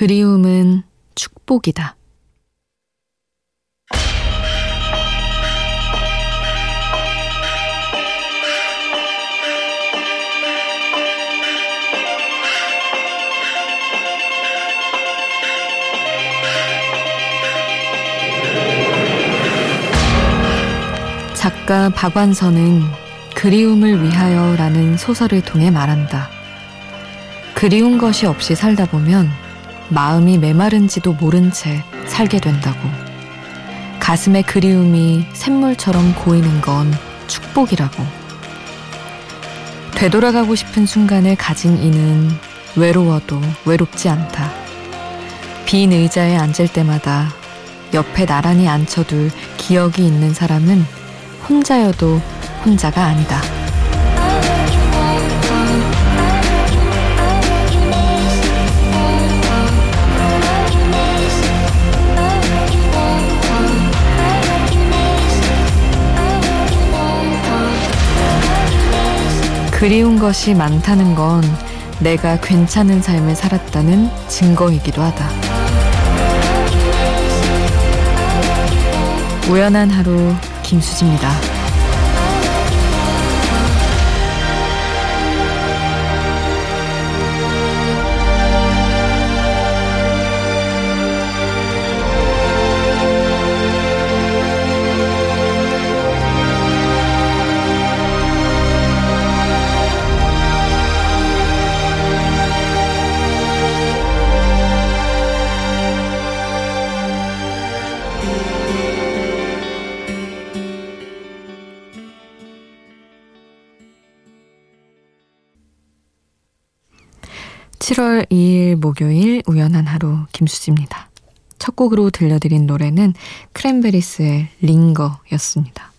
그리움은 축복이다. 작가 박완서는 그리움을 위하여 라는 소설을 통해 말한다. 그리운 것이 없이 살다 보면 마음이 메마른지도 모른 채 살게 된다고. 가슴에 그리움이 샘물처럼 고이는 건 축복이라고. 되돌아가고 싶은 순간을 가진 이는 외로워도 외롭지 않다. 빈 의자에 앉을 때마다 옆에 나란히 앉혀둘 기억이 있는 사람은 혼자여도 혼자가 아니다. 그리운 것이 많다는 건 내가 괜찮은 삶을 살았다는 증거이기도 하다. 우연한 하루 김수지입니다. 7월 2일 목요일 우연한 하루 김수지입니다. 첫 곡으로 들려드린 노래는 크랜베리스의 링거였습니다.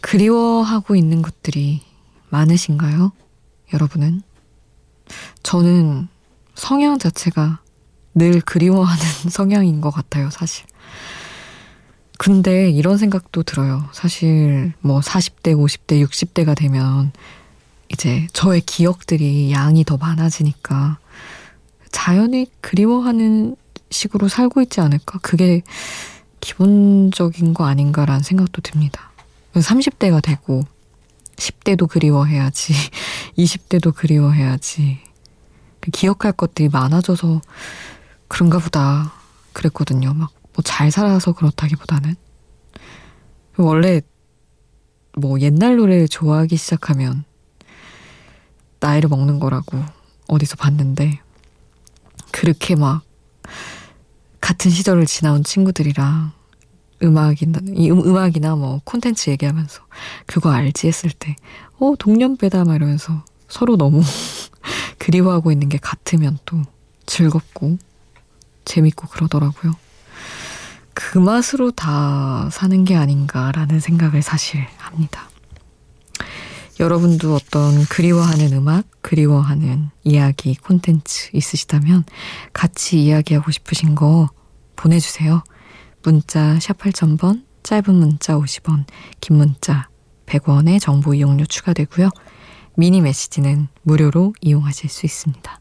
그리워하고 있는 것들이 많으신가요? 여러분은? 저는 성향 자체가 늘 그리워하는 성향인 것 같아요, 사실. 근데 이런 생각도 들어요. 사실 뭐 40대, 50대, 60대가 되면 이제 저의 기억들이 양이 더 많아지니까 자연히 그리워하는 식으로 살고 있지 않을까? 그게 기본적인 거 아닌가라는 생각도 듭니다. 30대가 되고 10대도 그리워해야지, 20대도 그리워해야지. 그 기억할 것들이 많아져서 그런가 보다 그랬거든요. 막 뭐 잘 살아서 그렇다기보다는. 원래 뭐 옛날 노래 좋아하기 시작하면 나이를 먹는 거라고 어디서 봤는데 그렇게 막 같은 시절을 지나온 친구들이랑 음악이나 이 음, 악이나 뭐 콘텐츠 얘기하면서 그거 알지 했을 때 어 동년배다 막 이러면서 서로 너무 그리워하고 있는 게 같으면 또 즐겁고 재밌고 그러더라고요. 그 맛으로 다 사는 게 아닌가라는 생각을 사실 합니다. 여러분도 어떤 그리워하는 음악, 그리워하는 이야기, 콘텐츠 있으시다면 같이 이야기하고 싶으신 거 보내주세요. 문자 샵 8000번, 짧은 문자 50원, 긴 문자 100원의 정보 이용료 추가되고요. 미니 메시지는 무료로 이용하실 수 있습니다.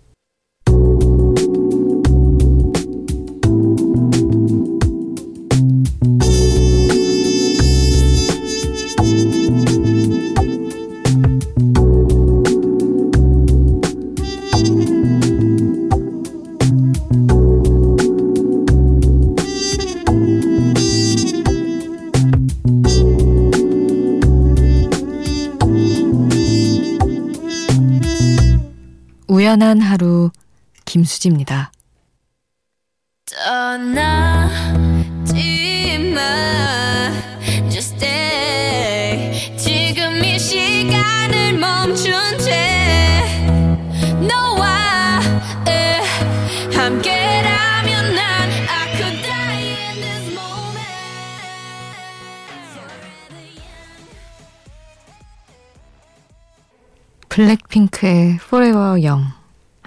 우연한 하루 김수지입니다. 떠나지 마 Just stay 지금 이 시간을 멈춘 채 너와 함께라면 난 I could die in this moment 블랙핑크의 Forever Young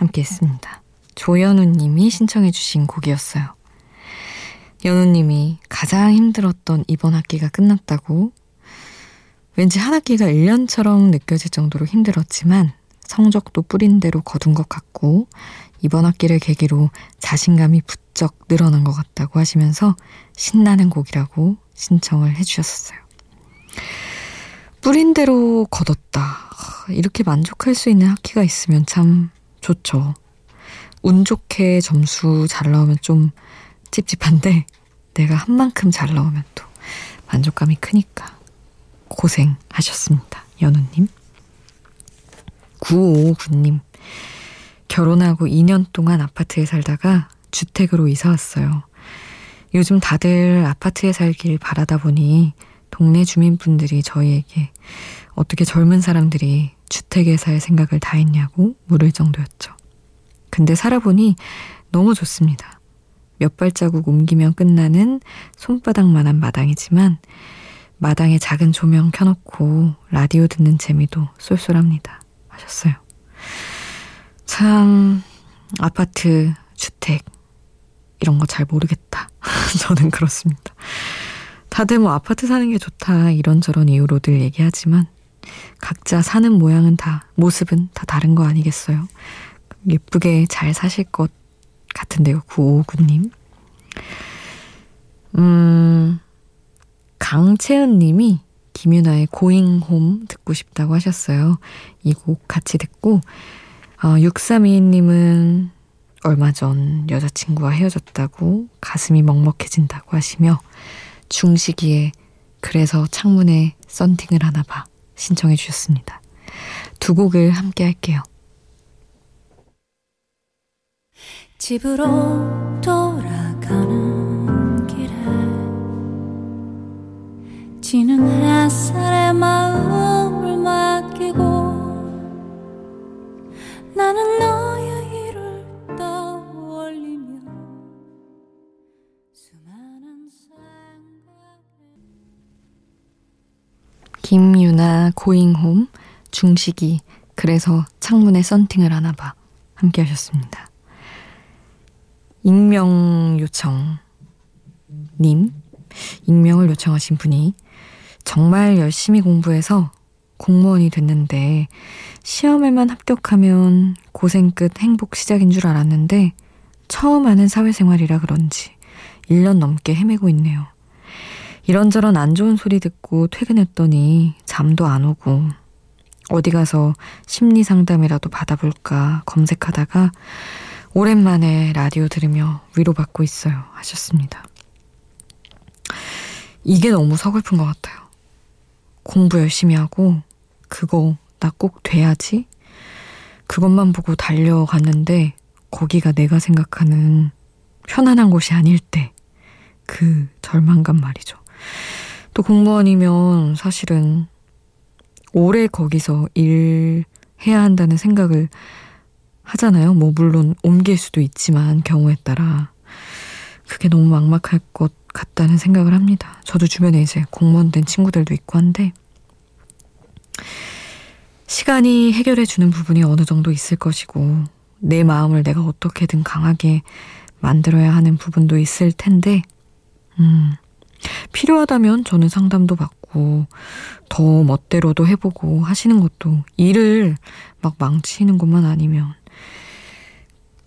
함께 했습니다. 조연우 님이 신청해 주신 곡이었어요. 연우 님이 가장 힘들었던 이번 학기가 끝났다고 왠지 한 학기가 1년처럼 느껴질 정도로 힘들었지만 성적도 뿌린 대로 거둔 것 같고 이번 학기를 계기로 자신감이 부쩍 늘어난 것 같다고 하시면서 신나는 곡이라고 신청을 해주셨어요. 뿌린 대로 걷었다. 이렇게 만족할 수 있는 학기가 있으면 참 좋죠. 운 좋게 점수 잘 나오면 좀 찝찝한데 내가 한 만큼 잘 나오면 또 만족감이 크니까 고생하셨습니다. 연우님. 9559님. 결혼하고 2년 동안 아파트에 살다가 주택으로 이사 왔어요. 요즘 다들 아파트에 살길 바라다 보니 동네 주민분들이 저희에게 어떻게 젊은 사람들이 살 생각을 다 했냐고 물을 정도였죠. 근데 살아보니 너무 좋습니다. 몇 발자국 옮기면 끝나는 손바닥만한 마당이지만 마당에 작은 조명 켜놓고 라디오 듣는 재미도 쏠쏠합니다. 하셨어요. 참, 아파트, 주택, 이런 거 잘 모르겠다. 저는 그렇습니다. 다들 뭐 아파트 사는 게 좋다, 이런저런 이유로들 얘기하지만, 각자 사는 모양은 다, 모습은 다 다른 거 아니겠어요? 예쁘게 잘 사실 것 같은데요, 959님. 음, 강채은 님이 김윤아의 고잉홈 듣고 싶다고 하셨어요. 이 곡 같이 듣고, 어, 6322님은 얼마 전 여자친구와 헤어졌다고 가슴이 먹먹해진다고 하시며, 중식이의 그래서 창문에 썬팅을 하나 봐 신청해 주셨습니다. 두 곡을 함께 할게요. 집으로 돌아가는 길에 지는 햇살에 마음을 맡기고 나는 너 김유나 고잉홈 중식이 그래서 창문에 썬팅을 하나 봐 함께 하셨습니다. 익명 요청 님 익명을 요청하신 분이 정말 열심히 공부해서 공무원이 됐는데 시험에만 합격하면 고생 끝 행복 시작인 줄 알았는데 처음 하는 사회생활이라 그런지 1년 넘게 헤매고 있네요. 이런저런 안 좋은 소리 듣고 퇴근했더니 잠도 안 오고 어디 가서 심리 상담이라도 받아볼까 검색하다가 오랜만에 라디오 들으며 위로받고 있어요. 하셨습니다. 이게 너무 서글픈 것 같아요. 공부 열심히 하고, 그거 나 꼭 돼야지? 그것만 보고 달려갔는데, 거기가 내가 생각하는 편안한 곳이 아닐 때, 그 절망감 말이죠. 또 공무원이면 사실은 오래 거기서 일해야 한다는 생각을 하잖아요. 뭐 물론 옮길 수도 있지만 경우에 따라 그게 너무 막막할 것 같다는 생각을 합니다. 저도 주변에 이제 공무원 된 친구들도 있고 한데 시간이 해결해 주는 부분이 어느 정도 있을 것이고 내 마음을 내가 어떻게든 강하게 만들어야 하는 부분도 있을 텐데 음 필요하다면 저는 상담도 받고 더 멋대로도 해보고 하시는 것도 일을 막 망치는 것만 아니면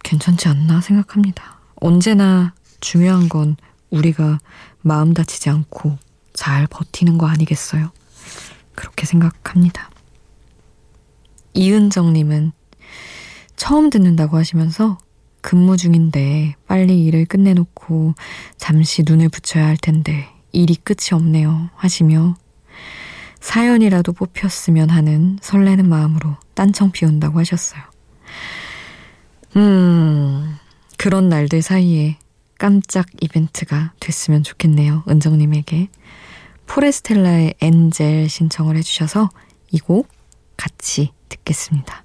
괜찮지 않나 생각합니다. 언제나 중요한 건 우리가 마음 다치지 않고 잘 버티는 거 아니겠어요? 그렇게 생각합니다. 이은정님은 처음 듣는다고 하시면서 근무 중인데 빨리 일을 끝내놓고 잠시 눈을 붙여야 할 텐데 일이 끝이 없네요 하시며 사연이라도 뽑혔으면 하는 설레는 마음으로 딴청 피운다고 하셨어요. 음, 그런 날들 사이에 깜짝 이벤트가 됐으면 좋겠네요. 은정님에게. 포레스텔라의 엔젤 신청을 해주셔서 이 곡 같이 듣겠습니다.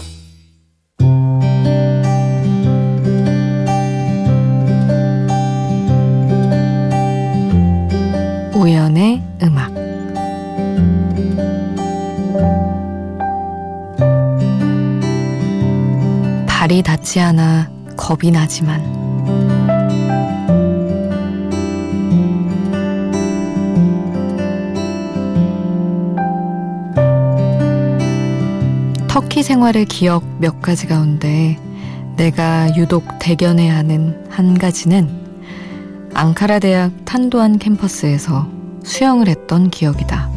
발이 닿지 않아 겁이 나지만 터키 생활의 기억 몇 가지 가운데 내가 유독 대견해야 하는 한 가지는 앙카라 대학 탄도안 캠퍼스에서 수영을 했던 기억이다.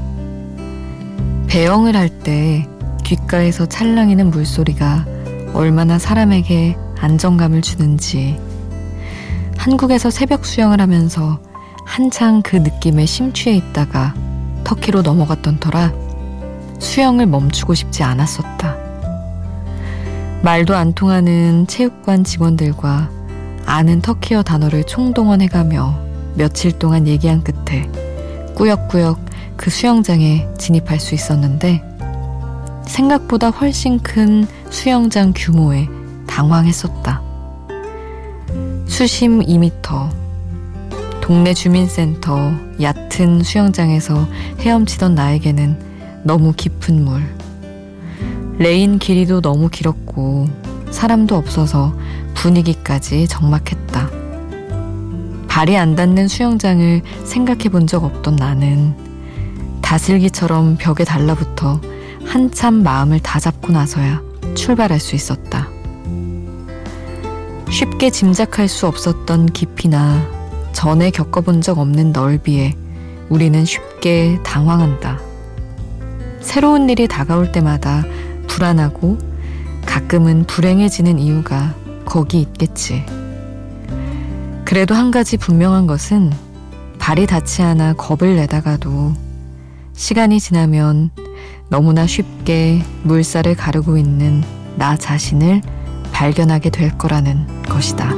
배영을 할 때 귓가에서 찰랑이는 물소리가 얼마나 사람에게 안정감을 주는지 한국에서 새벽 수영을 하면서 한창 그 느낌에 심취해 있다가 터키로 넘어갔던 터라 수영을 멈추고 싶지 않았었다. 말도 안 통하는 체육관 직원들과 아는 터키어 단어를 총동원해가며 며칠 동안 얘기한 끝에 꾸역꾸역 그 수영장에 진입할 수 있었는데 생각보다 훨씬 큰 수영장 규모에 당황했었다. 수심 2미터, 동네 주민센터, 얕은 수영장에서 헤엄치던 나에게는 너무 깊은 물. 레인 길이도 너무 길었고 사람도 없어서 분위기까지 적막했다. 발이 안 닿는 수영장을 생각해 본 적 없던 나는 다슬기처럼 벽에 달라붙어 한참 마음을 다잡고 나서야 출발할 수 있었다. 쉽게 짐작할 수 없었던 깊이나 전에 겪어본 적 없는 넓이에 우리는 쉽게 당황한다. 새로운 일이 다가올 때마다 불안하고 가끔은 불행해지는 이유가 거기 있겠지. 그래도 한 가지 분명한 것은 발이 닿지 않아 겁을 내다가도 시간이 지나면 너무나 쉽게 물살을 가르고 있는 나 자신을 발견하게 될 거라는 것이다.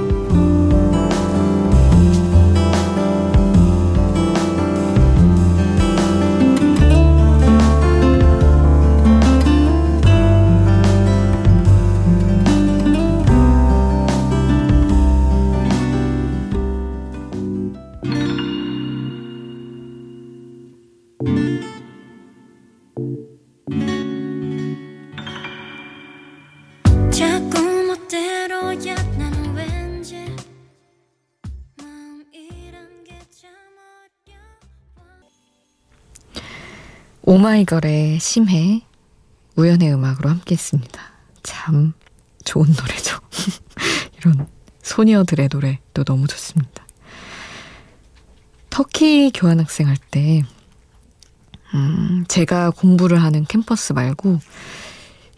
오마이걸의 심해 우연의 음악으로 함께 했습니다. 참 좋은 노래죠. 이런 소녀들의 노래도 너무 좋습니다. 터키 교환학생 할 때, 음, 제가 공부를 하는 캠퍼스 말고,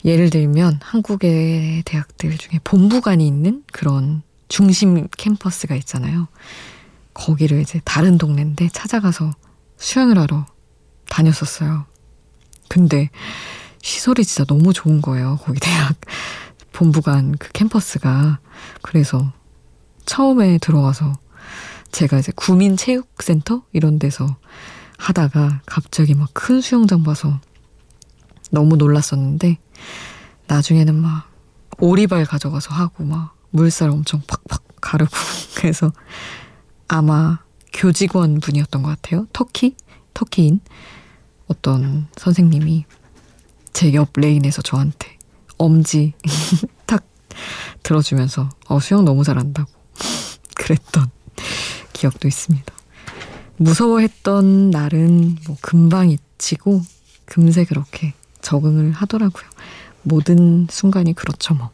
예를 들면 한국의 대학들 중에 본부관이 있는 그런 중심 캠퍼스가 있잖아요. 거기를 이제 다른 동네인데 찾아가서 수영을 하러 다녔었어요. 근데 시설이 진짜 너무 좋은 거예요. 거기 대학 본부관 그 캠퍼스가. 그래서 처음에 들어가서 제가 이제 구민체육센터 이런 데서 하다가 갑자기 막 큰 수영장 봐서 너무 놀랐었는데 나중에는 막 오리발 가져가서 하고 막 물살 엄청 팍팍 가르고 그래서 아마 교직원 분이었던 것 같아요. 터키? 터키인. 어떤 선생님이 제 옆 레인에서 저한테 엄지 탁 들어주면서 어, 수영 너무 잘한다고 그랬던 기억도 있습니다. 무서워했던 날은 뭐 금방 잊히고 금세 그렇게 적응을 하더라고요. 모든 순간이 그렇죠, 뭐.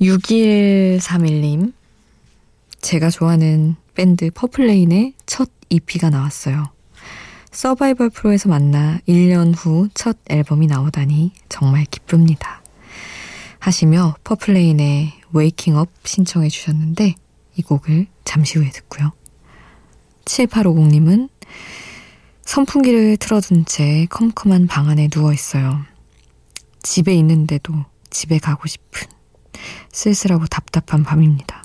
6131님, 제가 좋아하는 밴드 퍼플레인의 첫 EP가 나왔어요. 서바이벌 프로에서 만나 1년 후 첫 앨범이 나오다니 정말 기쁩니다. 하시며 퍼플레인의 Waking Up 신청해 주셨는데 이 곡을 잠시 후에 듣고요. 7850님은 선풍기를 틀어둔 채 컴컴한 방 안에 누워 있어요. 집에 있는데도 집에 가고 싶은 쓸쓸하고 답답한 밤입니다.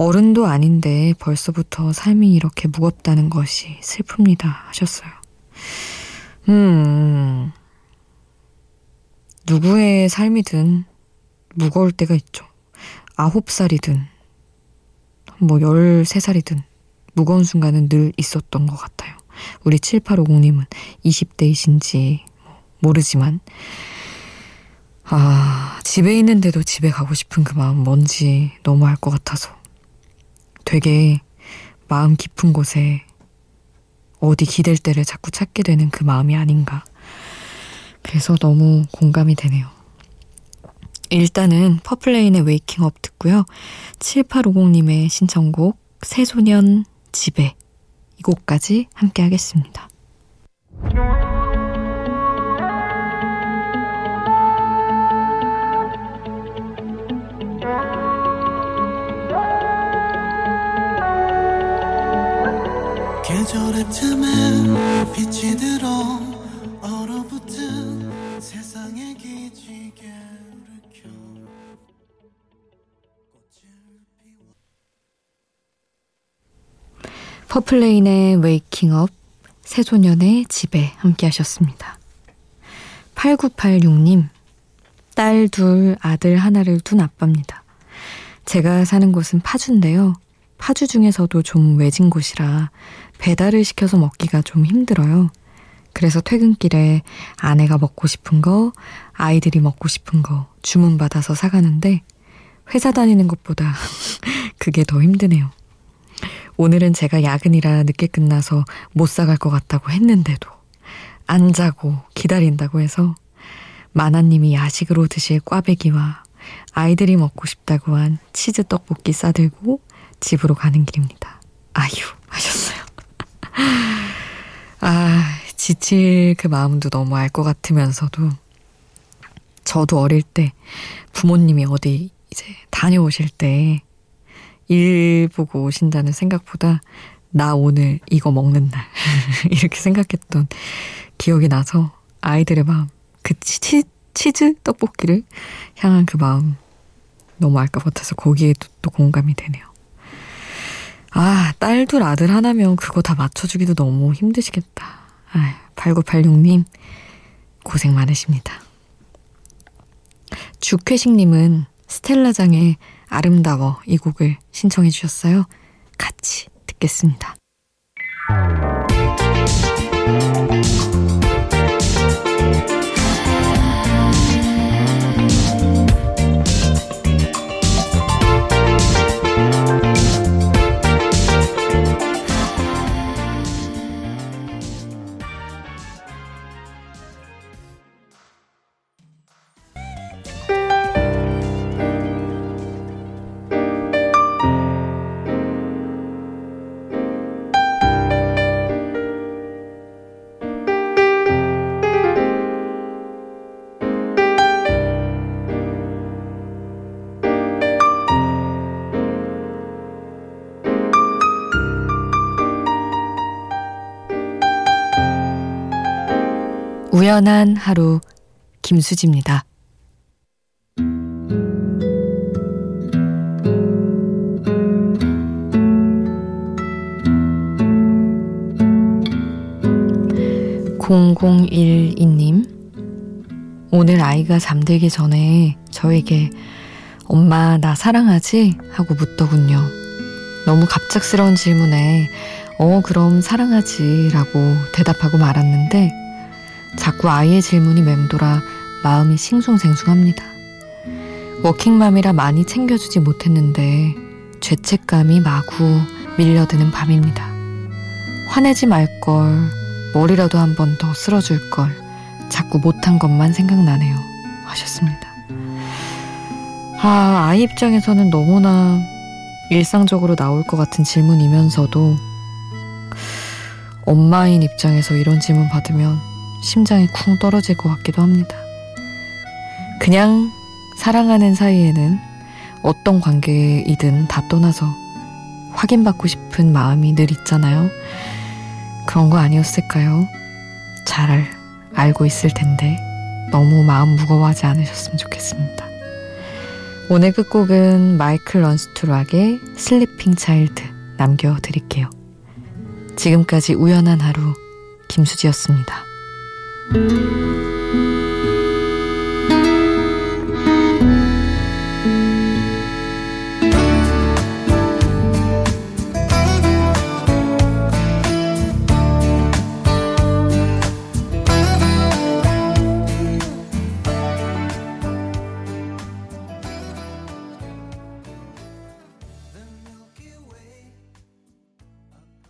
어른도 아닌데 벌써부터 삶이 이렇게 무겁다는 것이 슬픕니다. 하셨어요. 음, 누구의 삶이든 무거울 때가 있죠. 아홉 살이든, 뭐 열세 살이든, 무거운 순간은 늘 있었던 것 같아요. 우리 7850님은 20대이신지 모르지만, 아, 집에 있는데도 집에 가고 싶은 그 마음 뭔지 너무 알 것 같아서 되게 마음 깊은 곳에 어디 기댈 데를 자꾸 찾게 되는 그 마음이 아닌가. 그래서 너무 공감이 되네요. 일단은 퍼플레인의 Waking Up 듣고요. 7850님의 신청곡 새소년 집에 이 곡까지 함께 하겠습니다. 계절의 틈에 빛이 들어 얼어붙은 세상의 기지개를 켜 퍼플레인의 Waking Up 새소년의 집에 함께 하셨습니다. 8986님 딸 둘 아들 하나를 둔 아빠입니다. 제가 사는 곳은 파주인데요. 파주 중에서도 좀 외진 곳이라 배달을 시켜서 먹기가 좀 힘들어요. 그래서 퇴근길에 아내가 먹고 싶은 거, 아이들이 먹고 싶은 거 주문받아서 사가는데 회사 다니는 것보다 그게 더 힘드네요. 오늘은 제가 야근이라 늦게 끝나서 못 사갈 것 같다고 했는데도 안 자고 기다린다고 해서 마나님이 야식으로 드실 꽈배기와 아이들이 먹고 싶다고 한 치즈 떡볶이 싸들고 집으로 가는 길입니다. 아유, 하셨어요. 아, 지칠 그 마음도 너무 알 것 같으면서도 저도 어릴 때 부모님이 어디 이제 다녀오실 때 일 보고 오신다는 생각보다 나 오늘 이거 먹는 날 이렇게 생각했던 기억이 나서 아이들의 마음 그 치, 치즈 떡볶이를 향한 그 마음 너무 알것 같아서 거기에도 또 공감이 되네요. 아, 딸 둘 아들 하나면 그거 다 맞춰주기도 너무 힘드시겠다. 아, 8986님, 고생 많으십니다. 주쾌식님은 스텔라장의 아름다워 이 곡을 신청해 주셨어요. 같이 듣겠습니다. 우연한 하루 김수지입니다. (0012님) 오늘 아이가 잠들기 전에 저에게 엄마 나 사랑하지? 하고 묻더군요. 너무 갑작스러운 질문에 어 그럼 사랑하지 라고 대답하고 말았는데 자꾸 아이의 질문이 맴돌아 마음이 싱숭생숭합니다. 워킹맘이라 많이 챙겨주지 못했는데 죄책감이 마구 밀려드는 밤입니다. 화내지 말걸, 머리라도 한 번 더 쓸어줄 걸, 자꾸 못한 것만 생각나네요. 하셨습니다. 아, 아이 입장에서는 너무나 일상적으로 나올 것 같은 질문이면서도 엄마인 입장에서 이런 질문 받으면 심장이 쿵 떨어질 것 같기도 합니다. 그냥 사랑하는 사이에는 어떤 관계이든 다 떠나서 확인받고 싶은 마음이 늘 있잖아요. 그런 거 아니었을까요? 잘 알고 있을 텐데 너무 마음 무거워하지 않으셨으면 좋겠습니다. 오늘 끝곡은 Michael Learns to Rock의 Sleeping Child 남겨드릴게요. 지금까지 우연한 하루 김수지였습니다. Música